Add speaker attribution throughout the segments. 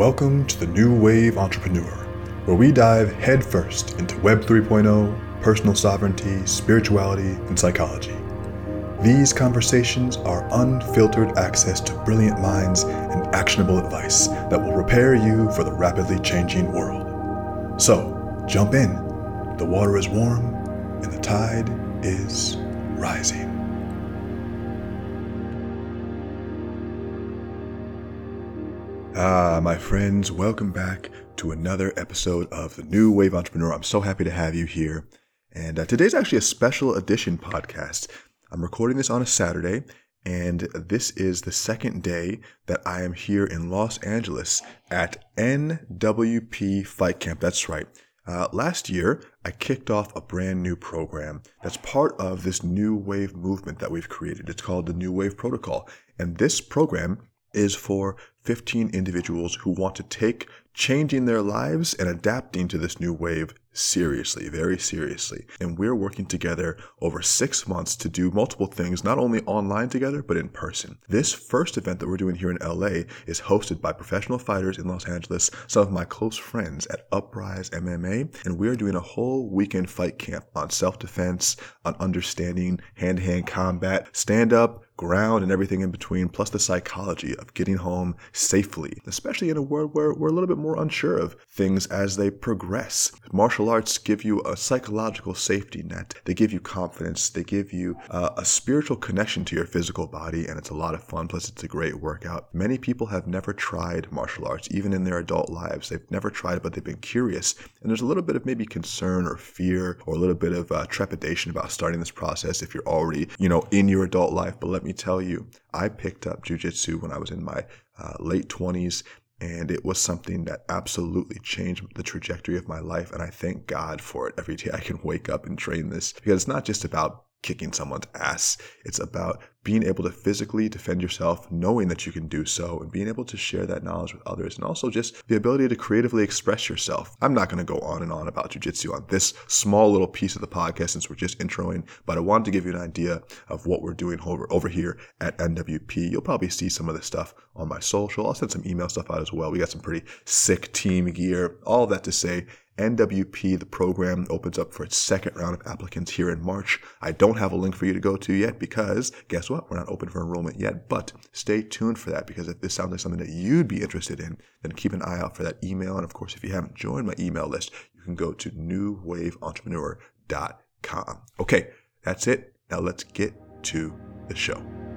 Speaker 1: Welcome to the New Wave Entrepreneur, where we dive headfirst into Web 3.0, personal sovereignty, spirituality, and psychology. These conversations are unfiltered access to brilliant minds and actionable advice that will prepare you for the rapidly changing world. So, jump in. The water is warm and the tide is rising. Ah, my friends, welcome back to another episode of the New Wave Entrepreneur. I'm so happy to have you here. And uh, today's actually a special edition podcast. I'm recording this on a Saturday, and this is the second day that I am here in Los Angeles at NWP Fight Camp. That's right. Uh, last year, I kicked off a brand new program that's part of this new wave movement that we've created. It's called the New Wave Protocol. And this program is for 15 individuals who want to take changing their lives and adapting to this new wave seriously, very seriously. And we're working together over six months to do multiple things, not only online together, but in person. This first event that we're doing here in LA is hosted by professional fighters in Los Angeles, some of my close friends at Uprise MMA, and we are doing a whole weekend fight camp on self defense, on understanding hand to hand combat, stand up, ground and everything in between, plus the psychology of getting home safely, especially in a world where we're a little bit more unsure of things as they progress. Martial arts give you a psychological safety net. They give you confidence. They give you uh, a spiritual connection to your physical body, and it's a lot of fun. Plus, it's a great workout. Many people have never tried martial arts, even in their adult lives. They've never tried but they've been curious. And there's a little bit of maybe concern or fear or a little bit of uh, trepidation about starting this process if you're already, you know, in your adult life. But let me tell you, I picked up jujitsu when I was in my uh, late 20s, and it was something that absolutely changed the trajectory of my life. And I thank God for it every day I can wake up and train this because it's not just about kicking someone's ass. It's about being able to physically defend yourself, knowing that you can do so, and being able to share that knowledge with others, and also just the ability to creatively express yourself. I'm not going to go on and on about jujitsu on this small little piece of the podcast since we're just introing, but I wanted to give you an idea of what we're doing over, over here at NWP. You'll probably see some of this stuff on my social. I'll send some email stuff out as well. We got some pretty sick team gear. All that to say, NWP, the program, opens up for its second round of applicants here in March. I don't have a link for you to go to yet because guess what? We're not open for enrollment yet, but stay tuned for that because if this sounds like something that you'd be interested in, then keep an eye out for that email. And of course, if you haven't joined my email list, you can go to newwaveentrepreneur.com. Okay, that's it. Now let's get to the show.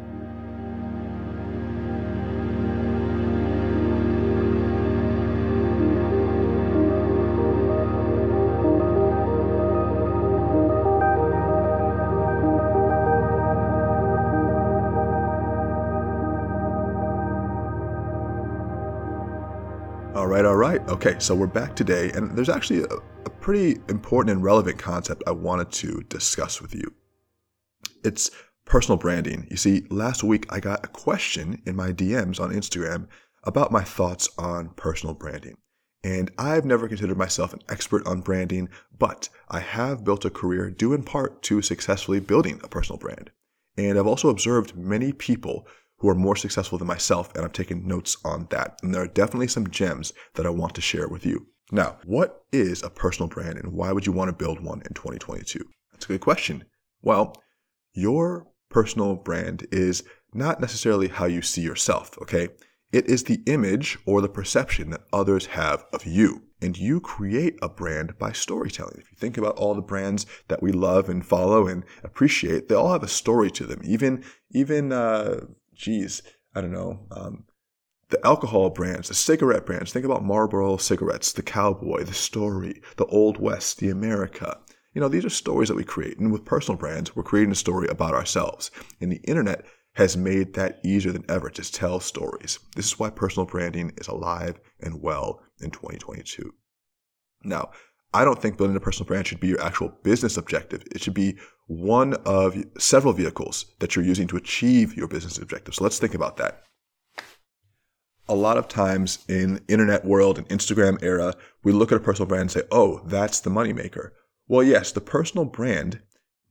Speaker 1: All right, all right. Okay, so we're back today, and there's actually a, a, pretty important and relevant concept I wanted to discuss with you. It's personal branding. You see, last week I got a question in my DMs on Instagram about my thoughts on personal branding. And I've never considered myself an expert on branding, but I have built a career due in part to successfully building a personal brand. And I've also observed many people who are more successful than myself, and I've taken notes on that. And there are definitely some gems that I want to share with you. Now, what is a personal brand and why would you want to build one in 2022? That's a good question. Well, your personal brand is not necessarily how you see yourself, okay? It is the image or the perception that others have of you. And you create a brand by storytelling. If you think about all the brands that we love and follow and appreciate, they all have a story to them. Even, even, uh, geez, I don't know, um, the alcohol brands, the cigarette brands. Think about Marlboro cigarettes, the cowboy, the story, the Old West, the America. You know, these are stories that we create. And with personal brands, we're creating a story about ourselves. And the internet has made that easier than ever to tell stories. This is why personal branding is alive and well in 2022. Now, I don't think building a personal brand should be your actual business objective. It should be one of several vehicles that you're using to achieve your business objective. So let's think about that. A lot of times in internet world and Instagram era, we look at a personal brand and say, "Oh, that's the moneymaker." Well, yes, the personal brand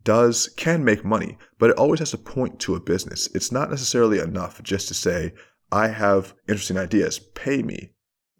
Speaker 1: does can make money, but it always has to point to a business. It's not necessarily enough just to say, "I have interesting ideas, pay me."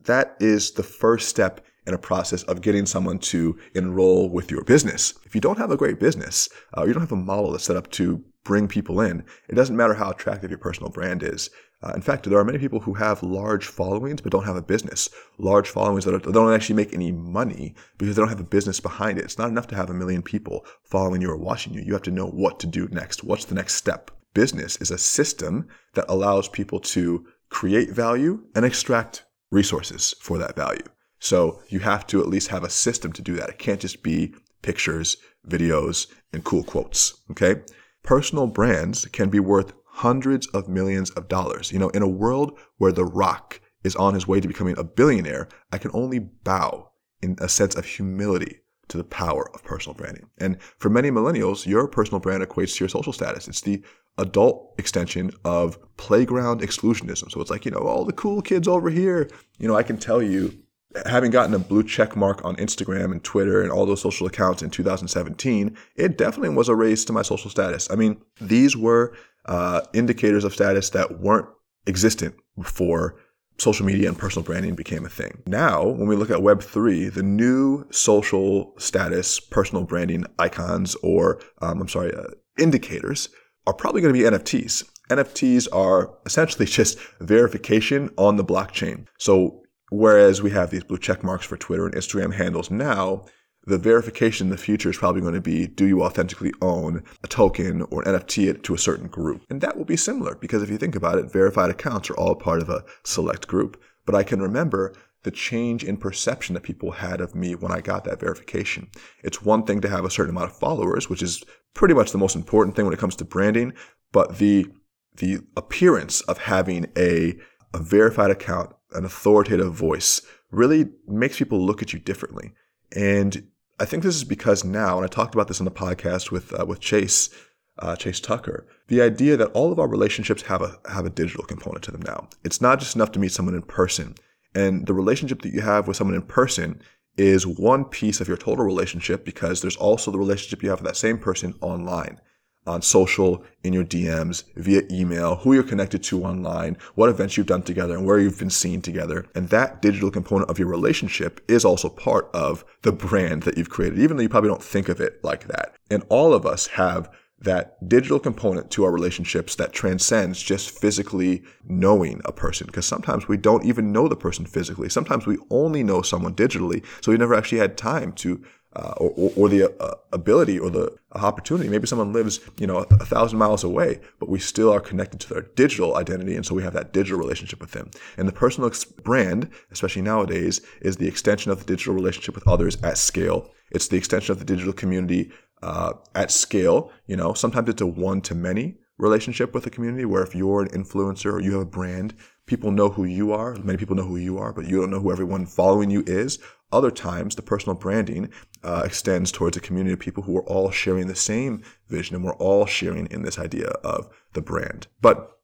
Speaker 1: that is the first step in a process of getting someone to enroll with your business. If you don't have a great business, uh, you don't have a model that's set up to bring people in, it doesn't matter how attractive your personal brand is. Uh, in fact, there are many people who have large followings but don't have a business. Large followings that, are, that don't actually make any money because they don't have a business behind it. It's not enough to have a million people following you or watching you. You have to know what to do next. What's the next step? Business is a system that allows people to create value and extract resources for that value. So you have to at least have a system to do that. It can't just be pictures, videos, and cool quotes. Okay. Personal brands can be worth hundreds of millions of dollars. You know, in a world where The Rock is on his way to becoming a billionaire, I can only bow in a sense of humility to the power of personal branding. And for many millennials, your personal brand equates to your social status. It's the adult extension of playground exclusionism. So it's like, you know, all the cool kids over here, you know, I can tell you having gotten a blue check mark on Instagram and Twitter and all those social accounts in 2017, it definitely was a raise to my social status. I mean, these were uh, indicators of status that weren't existent before social media and personal branding became a thing. Now, when we look at Web3, the new social status, personal branding icons, or um, I'm sorry, uh, indicators are probably going to be NFTs. NFTs are essentially just verification on the blockchain. So Whereas we have these blue check marks for Twitter and Instagram handles now, the verification in the future is probably going to be do you authentically own a token or NFT to a certain group? And that will be similar because if you think about it, verified accounts are all part of a select group. But I can remember the change in perception that people had of me when I got that verification. It's one thing to have a certain amount of followers, which is pretty much the most important thing when it comes to branding, but the the appearance of having a a verified account an authoritative voice really makes people look at you differently. And I think this is because now, and I talked about this on the podcast with uh, with Chase uh, Chase Tucker, the idea that all of our relationships have a have a digital component to them now. It's not just enough to meet someone in person, and the relationship that you have with someone in person is one piece of your total relationship because there's also the relationship you have with that same person online on social, in your DMs, via email, who you're connected to online, what events you've done together, and where you've been seen together. And that digital component of your relationship is also part of the brand that you've created, even though you probably don't think of it like that. And all of us have that digital component to our relationships that transcends just physically knowing a person. Because sometimes we don't even know the person physically. Sometimes we only know someone digitally. So we never actually had time to uh, or, or, the uh, ability or the opportunity. Maybe someone lives, you know, a, a, thousand miles away, but we still are connected to their digital identity, and so we have that digital relationship with them. And the personal ex- brand, especially nowadays, is the extension of the digital relationship with others at scale. It's the extension of the digital community uh, at scale. You know, sometimes it's a one to many relationship with a community where if you're an influencer or you have a brand, people know who you are. Many people know who you are, but you don't know who everyone following you is. Other times, the personal branding uh, extends towards a community of people who are all sharing the same vision and we're all sharing in this idea of the brand. But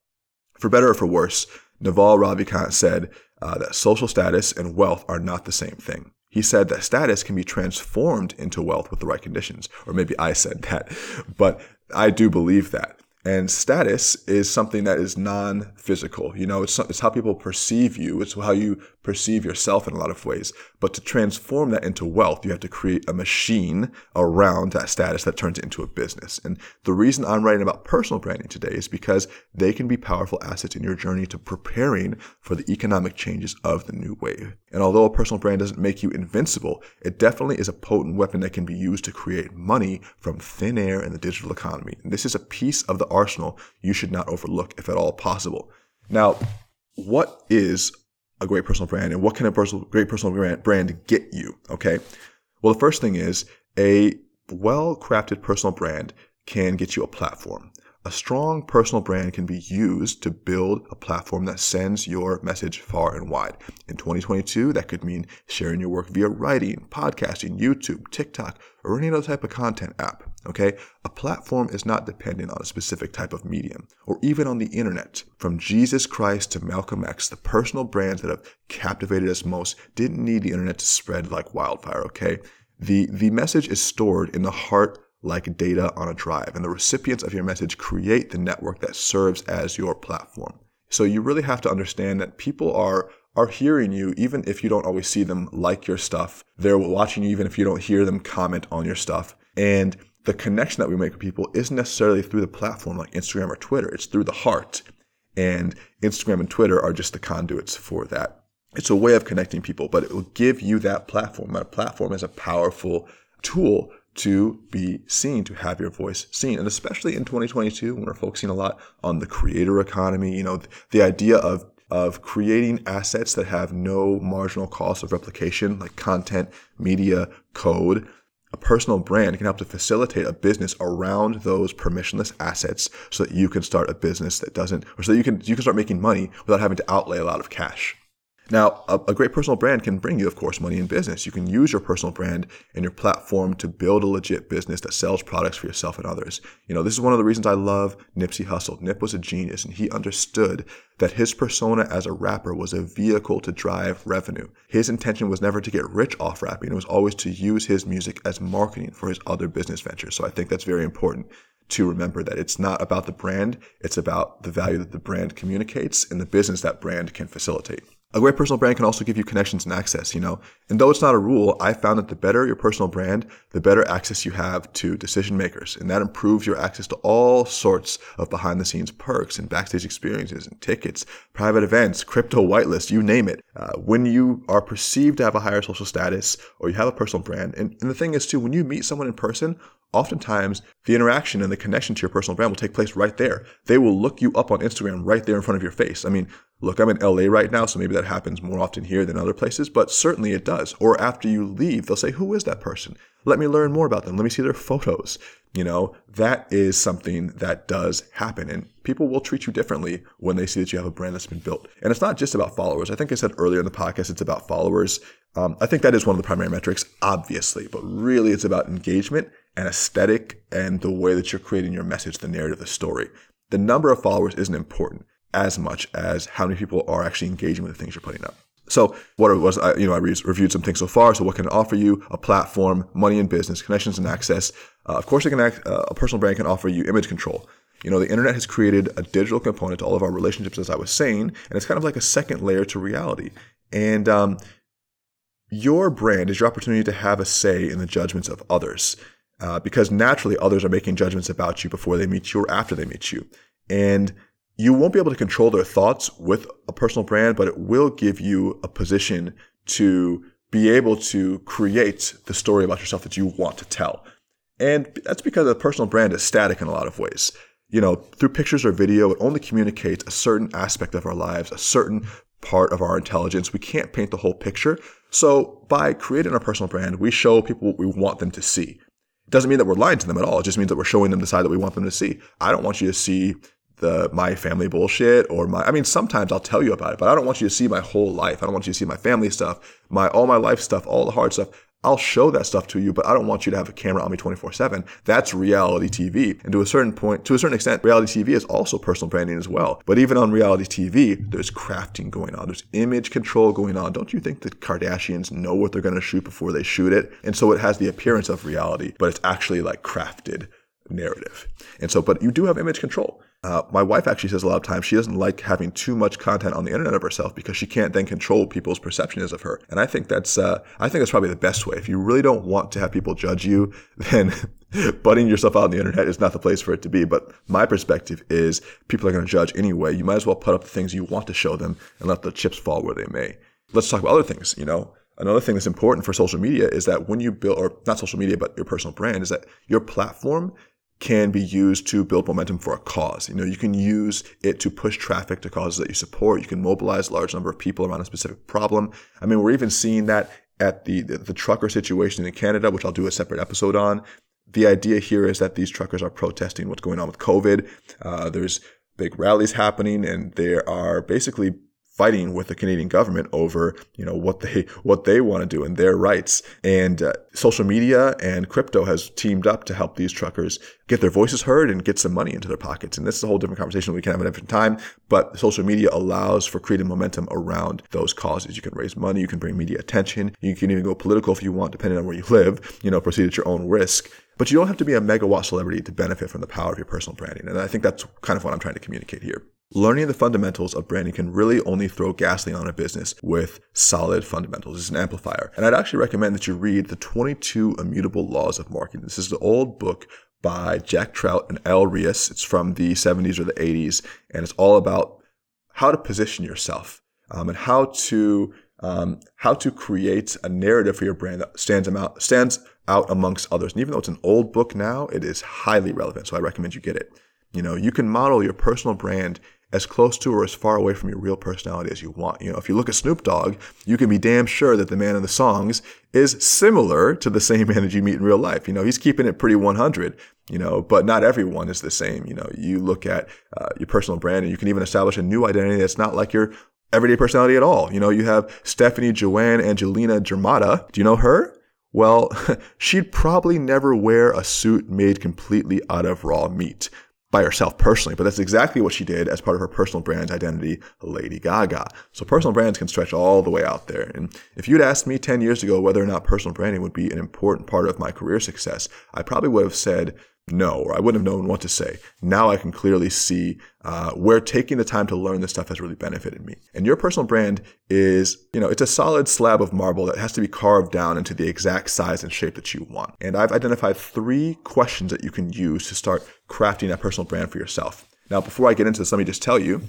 Speaker 1: for better or for worse, Naval Ravikant said uh, that social status and wealth are not the same thing. He said that status can be transformed into wealth with the right conditions. Or maybe I said that, but I do believe that. And status is something that is non physical. You know, it's, it's how people perceive you, it's how you perceive yourself in a lot of ways. But to transform that into wealth, you have to create a machine around that status that turns it into a business. And the reason I'm writing about personal branding today is because they can be powerful assets in your journey to preparing for the economic changes of the new wave. And although a personal brand doesn't make you invincible, it definitely is a potent weapon that can be used to create money from thin air in the digital economy. And this is a piece of the arsenal you should not overlook if at all possible. Now, what is a great personal brand and what can a personal, great personal brand, brand get you? Okay. Well, the first thing is a well crafted personal brand can get you a platform. A strong personal brand can be used to build a platform that sends your message far and wide. In 2022, that could mean sharing your work via writing, podcasting, YouTube, TikTok, or any other type of content app. Okay? A platform is not dependent on a specific type of medium or even on the internet. From Jesus Christ to Malcolm X, the personal brands that have captivated us most didn't need the internet to spread like wildfire, okay? The, the message is stored in the heart like data on a drive, and the recipients of your message create the network that serves as your platform. So you really have to understand that people are are hearing you, even if you don't always see them like your stuff. They're watching you, even if you don't hear them comment on your stuff. And the connection that we make with people isn't necessarily through the platform like Instagram or Twitter. It's through the heart. And Instagram and Twitter are just the conduits for that. It's a way of connecting people, but it will give you that platform. That platform is a powerful tool to be seen, to have your voice seen. And especially in 2022, when we're focusing a lot on the creator economy, you know, the idea of of creating assets that have no marginal cost of replication, like content, media, code. A personal brand can help to facilitate a business around those permissionless assets so that you can start a business that doesn't, or so that you can, you can start making money without having to outlay a lot of cash. Now, a, a, great personal brand can bring you, of course, money in business. You can use your personal brand and your platform to build a legit business that sells products for yourself and others. You know, this is one of the reasons I love Nipsey Hussle. Nip was a genius and he understood that his persona as a rapper was a vehicle to drive revenue. His intention was never to get rich off rapping. It was always to use his music as marketing for his other business ventures. So I think that's very important to remember that it's not about the brand. It's about the value that the brand communicates and the business that brand can facilitate. A great personal brand can also give you connections and access, you know. And though it's not a rule, I found that the better your personal brand, the better access you have to decision makers. And that improves your access to all sorts of behind the scenes perks and backstage experiences and tickets, private events, crypto whitelist, you name it. Uh, when you are perceived to have a higher social status or you have a personal brand, and, and the thing is too, when you meet someone in person, oftentimes the interaction and the connection to your personal brand will take place right there. They will look you up on Instagram right there in front of your face. I mean, look, I'm in LA right now, so maybe that happens more often here than other places, but certainly it does. Or after you leave, they'll say, Who is that person? Let me learn more about them. Let me see their photos. You know, that is something that does happen. And people will treat you differently when they see that you have a brand that's been built. And it's not just about followers. I think I said earlier in the podcast, it's about followers. Um, I think that is one of the primary metrics, obviously, but really it's about engagement and aesthetic and the way that you're creating your message, the narrative, the story. The number of followers isn't important as much as how many people are actually engaging with the things you're putting up. So what it was, I, you know, I re- reviewed some things so far. So what can offer you? A platform, money and business, connections and access. Uh, of course, it can act, uh, a personal brand can offer you image control. You know, the internet has created a digital component to all of our relationships, as I was saying, and it's kind of like a second layer to reality. And um, your brand is your opportunity to have a say in the judgments of others uh, because naturally others are making judgments about you before they meet you or after they meet you. And you won't be able to control their thoughts with a personal brand, but it will give you a position to be able to create the story about yourself that you want to tell. And that's because a personal brand is static in a lot of ways. You know, through pictures or video, it only communicates a certain aspect of our lives, a certain part of our intelligence. We can't paint the whole picture. So by creating a personal brand, we show people what we want them to see. Doesn't mean that we're lying to them at all. It just means that we're showing them the side that we want them to see. I don't want you to see the my family bullshit or my I mean sometimes I'll tell you about it, but I don't want you to see my whole life. I don't want you to see my family stuff, my all my life stuff, all the hard stuff. I'll show that stuff to you, but I don't want you to have a camera on me 24 7. That's reality TV. And to a certain point, to a certain extent, reality TV is also personal branding as well. But even on reality TV, there's crafting going on. There's image control going on. Don't you think the Kardashians know what they're going to shoot before they shoot it? And so it has the appearance of reality, but it's actually like crafted narrative. And so, but you do have image control. Uh, my wife actually says a lot of times she doesn't like having too much content on the internet of herself because she can't then control people's perceptions of her. And I think that's uh, I think that's probably the best way. If you really don't want to have people judge you, then butting yourself out on the internet is not the place for it to be. But my perspective is people are going to judge anyway. You might as well put up the things you want to show them and let the chips fall where they may. Let's talk about other things. You know, another thing that's important for social media is that when you build, or not social media, but your personal brand, is that your platform can be used to build momentum for a cause. You know, you can use it to push traffic to causes that you support. You can mobilize a large number of people around a specific problem. I mean, we're even seeing that at the, the, the trucker situation in Canada, which I'll do a separate episode on. The idea here is that these truckers are protesting what's going on with COVID. Uh, there's big rallies happening and they are basically fighting with the Canadian government over, you know, what they what they want to do and their rights. And uh, social media and crypto has teamed up to help these truckers get their voices heard and get some money into their pockets. And this is a whole different conversation we can have at a different time. But social media allows for creating momentum around those causes. You can raise money, you can bring media attention, you can even go political if you want, depending on where you live. You know, proceed at your own risk. But you don't have to be a megawatt celebrity to benefit from the power of your personal branding. And I think that's kind of what I'm trying to communicate here. Learning the fundamentals of branding can really only throw gasoline on a business with solid fundamentals. It's an amplifier. And I'd actually recommend that you read the 22 Immutable Laws of Marketing. This is the old book by Jack Trout and Al Ries. It's from the 70s or the 80s, and it's all about how to position yourself um, and how to um, how to create a narrative for your brand that stands out stands out amongst others. And even though it's an old book now, it is highly relevant. So I recommend you get it. You know, you can model your personal brand as close to or as far away from your real personality as you want. You know, if you look at Snoop Dogg, you can be damn sure that the man in the songs is similar to the same man that you meet in real life. You know, he's keeping it pretty 100, you know, but not everyone is the same. You know, you look at uh, your personal brand and you can even establish a new identity that's not like your everyday personality at all. You know, you have Stefani Joanne Angelina Germata. Do you know her? Well, she'd probably never wear a suit made completely out of raw meat by herself personally, but that's exactly what she did as part of her personal brand identity, Lady Gaga. So personal brands can stretch all the way out there. And if you'd asked me 10 years ago whether or not personal branding would be an important part of my career success, I probably would have said no, or I wouldn't have known what to say. Now I can clearly see uh, where taking the time to learn this stuff has really benefited me. And your personal brand is, you know, it's a solid slab of marble that has to be carved down into the exact size and shape that you want. And I've identified three questions that you can use to start crafting that personal brand for yourself. Now, before I get into this, let me just tell you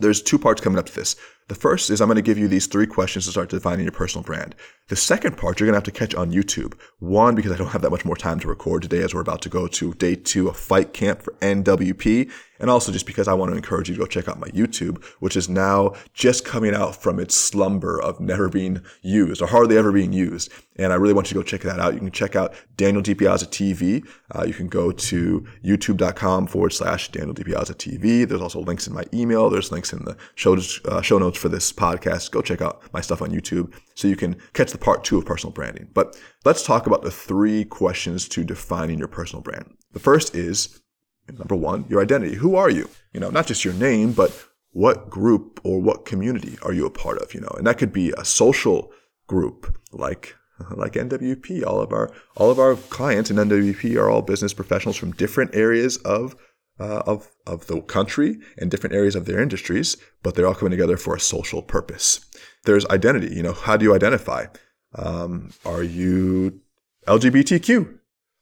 Speaker 1: there's two parts coming up to this. The first is I'm going to give you these three questions to start defining your personal brand. The second part you're going to have to catch on YouTube. One, because I don't have that much more time to record today as we're about to go to day two of fight camp for NWP. And also just because I want to encourage you to go check out my YouTube, which is now just coming out from its slumber of never being used or hardly ever being used. And I really want you to go check that out. You can check out Daniel DiPiazza TV. Uh, you can go to youtube.com forward slash Daniel DiPiazza TV. There's also links in my email. There's links in the show, uh, show notes for this podcast. Go check out my stuff on YouTube so you can catch the part two of personal branding. But let's talk about the three questions to defining your personal brand. The first is number one, your identity. Who are you? You know, not just your name, but what group or what community are you a part of? You know, and that could be a social group like like NWP. All of our all of our clients in NWP are all business professionals from different areas of uh, of of the country and different areas of their industries, but they're all coming together for a social purpose. There's identity. You know, how do you identify? Um, are you LGBTQ?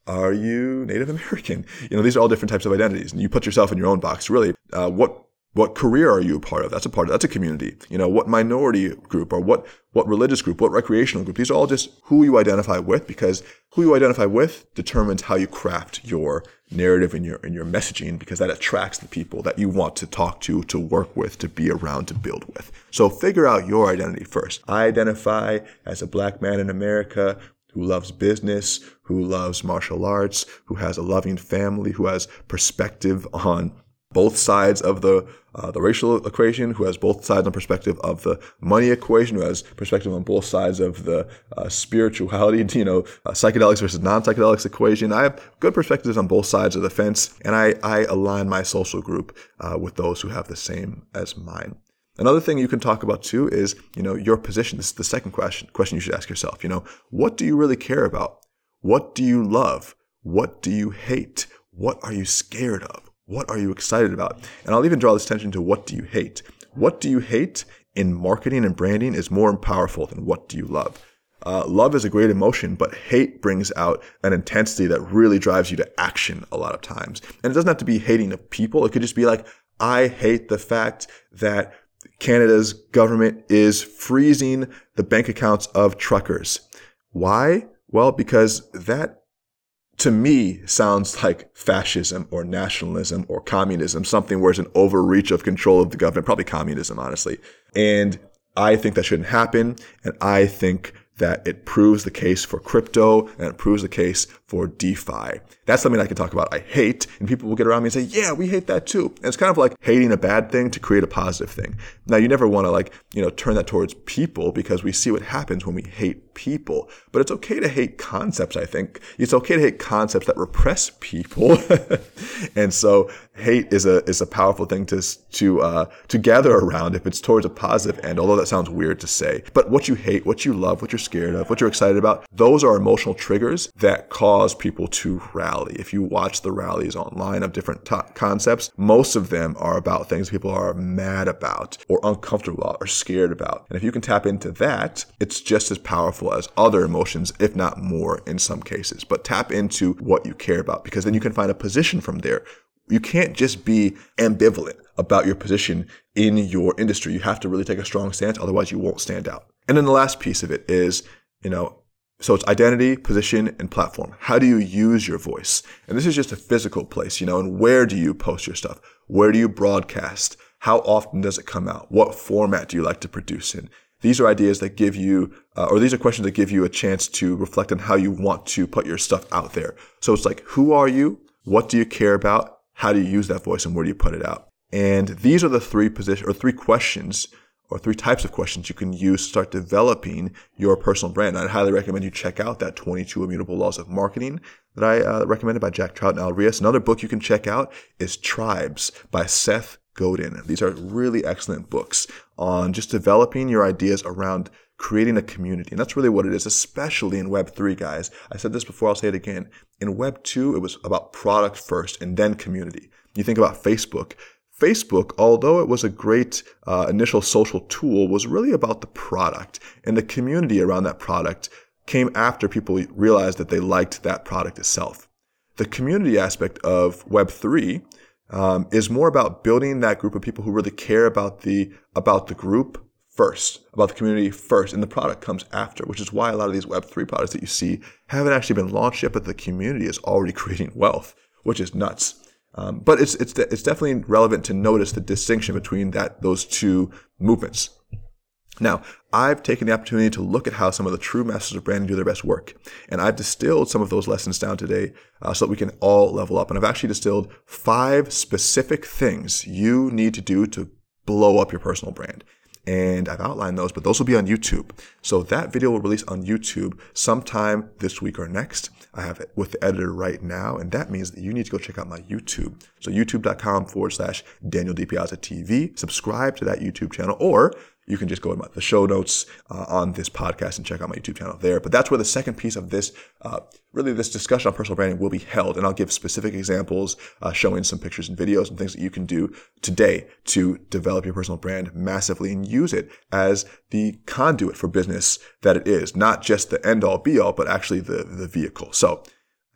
Speaker 1: Are you Native American? You know, these are all different types of identities, and you put yourself in your own box. Really, uh, what what career are you a part of? That's a part of that's a community. You know, what minority group or what what religious group, what recreational group. These are all just who you identify with because who you identify with determines how you craft your narrative and your and your messaging because that attracts the people that you want to talk to, to work with, to be around, to build with. So figure out your identity first. I identify as a black man in America who loves business, who loves martial arts, who has a loving family, who has perspective on both sides of the uh, the racial equation, who has both sides on perspective of the money equation, who has perspective on both sides of the uh, spirituality, you know, uh, psychedelics versus non-psychedelics equation. I have good perspectives on both sides of the fence, and I, I align my social group uh, with those who have the same as mine. Another thing you can talk about too is, you know, your position. This is the second question, question you should ask yourself. You know, what do you really care about? What do you love? What do you hate? What are you scared of? What are you excited about? And I'll even draw this attention to what do you hate? What do you hate in marketing and branding is more powerful than what do you love? Uh, love is a great emotion, but hate brings out an intensity that really drives you to action a lot of times. And it doesn't have to be hating of people. It could just be like, I hate the fact that Canada's government is freezing the bank accounts of truckers. Why? Well, because that to me sounds like fascism or nationalism or communism, something where it's an overreach of control of the government, probably communism, honestly. And I think that shouldn't happen. And I think that it proves the case for crypto and it proves the case for DeFi. That's something I can talk about. I hate, and people will get around me and say, yeah, we hate that too. And it's kind of like hating a bad thing to create a positive thing. Now, you never want to like, you know, turn that towards people because we see what happens when we hate people. But it's okay to hate concepts, I think. It's okay to hate concepts that repress people. and so hate is a is a powerful thing to to uh, to gather around if it's towards a positive end. Although that sounds weird to say, but what you hate, what you love, what you're scared of, what you're excited about, those are emotional triggers that cause people to rally. If you watch the rallies online of different t- concepts, most of them are about things people are mad about or uncomfortable about or scared about. And if you can tap into that, it's just as powerful as other emotions, if not more in some cases. But tap into what you care about because then you can find a position from there you can't just be ambivalent about your position in your industry. You have to really take a strong stance, otherwise you won't stand out. And then the last piece of it is, you know, so it's identity, position, and platform. How do you use your voice? And this is just a physical place, you know, and where do you post your stuff? Where do you broadcast? How often does it come out? What format do you like to produce in? These are ideas that give you, uh, or these are questions that give you a chance to reflect on how you want to put your stuff out there. So it's like, who are you? What do you care about? How do you use that voice and where do you put it out? And these are the three position or three questions or three types of questions you can use to start developing your personal brand. I'd highly recommend you check out that 22 Immutable Laws of Marketing that I uh, recommended by Jack Trout and Al Rios. Another book you can check out is Tribes by Seth Godin. These are really excellent books on just developing your ideas around creating a community. And that's really what it is, especially in Web 3, guys. I said this before, I'll say it again. In Web 2, it was about product first and then community. You think about Facebook. Facebook, although it was a great uh, initial social tool, was really about the product and the community around that product came after people realized that they liked that product itself. The community aspect of Web3 um, is more about building that group of people who really care about the about the group first, about the community first, and the product comes after, which is why a lot of these Web3 products that you see haven't actually been launched yet, but the community is already creating wealth, which is nuts. Um, but it's, it's, it's definitely relevant to notice the distinction between that, those two movements. Now, I've taken the opportunity to look at how some of the true masters of branding do their best work. And I've distilled some of those lessons down today uh, so that we can all level up. And I've actually distilled five specific things you need to do to blow up your personal brand and I've outlined those, but those will be on YouTube. So that video will release on YouTube sometime this week or next. I have it with the editor right now, and that means that you need to go check out my YouTube. So youtube.com forward slash Daniel DiPiazza TV. Subscribe to that YouTube channel, or you can just go to the show notes uh, on this podcast and check out my YouTube channel there. But that's where the second piece of this, uh, really this discussion on personal branding will be held. And I'll give specific examples, uh, showing some pictures and videos and things that you can do today to develop your personal brand massively and use it as the conduit for business that it is, not just the end all be all, but actually the, the vehicle. So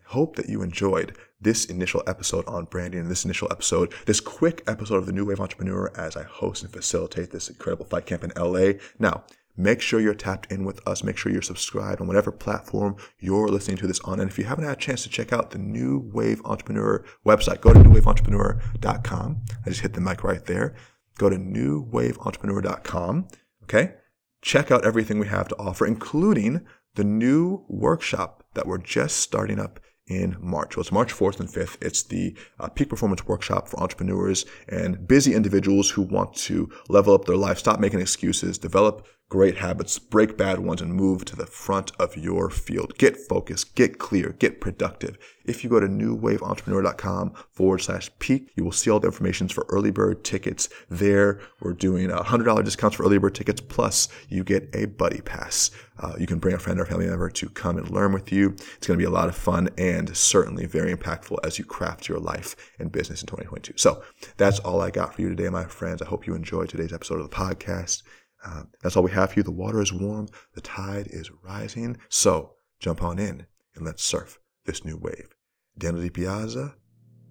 Speaker 1: I hope that you enjoyed this initial episode on branding and this initial episode, this quick episode of the New Wave Entrepreneur as I host and facilitate this incredible fight camp in LA. Now, make sure you're tapped in with us. Make sure you're subscribed on whatever platform you're listening to this on. And if you haven't had a chance to check out the New Wave Entrepreneur website, go to newwaveentrepreneur.com. I just hit the mic right there. Go to newwaveentrepreneur.com. Okay. Check out everything we have to offer, including the new workshop that we're just starting up in March. Well, it's March 4th and 5th. It's the uh, Peak Performance Workshop for entrepreneurs and busy individuals who want to level up their life, stop making excuses, develop great habits, break bad ones, and move to the front of your field. Get focused, get clear, get productive. If you go to newwaveentrepreneur.com forward slash peak, you will see all the information for early bird tickets there. We're doing a $100 discounts for early bird tickets, plus you get a buddy pass. Uh, you can bring a friend or family member to come and learn with you. It's going to be a lot of fun and certainly very impactful as you craft your life and business in 2022. So that's all I got for you today, my friends. I hope you enjoyed today's episode of the podcast. Uh, that's all we have for you. The water is warm, the tide is rising. So jump on in and let's surf this new wave. Daniel DiPiazza,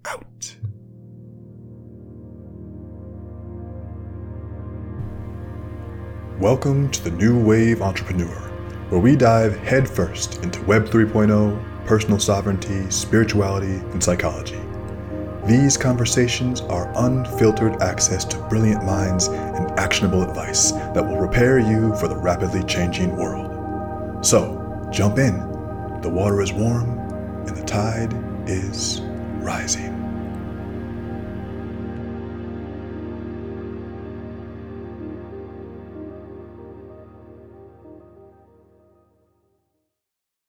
Speaker 1: out. Welcome to the New Wave Entrepreneur, where we dive headfirst into Web 3.0, personal sovereignty, spirituality, and psychology. These conversations are unfiltered access to brilliant minds and actionable advice that will prepare you for the rapidly changing world. So, jump in. The water is warm and the tide is rising.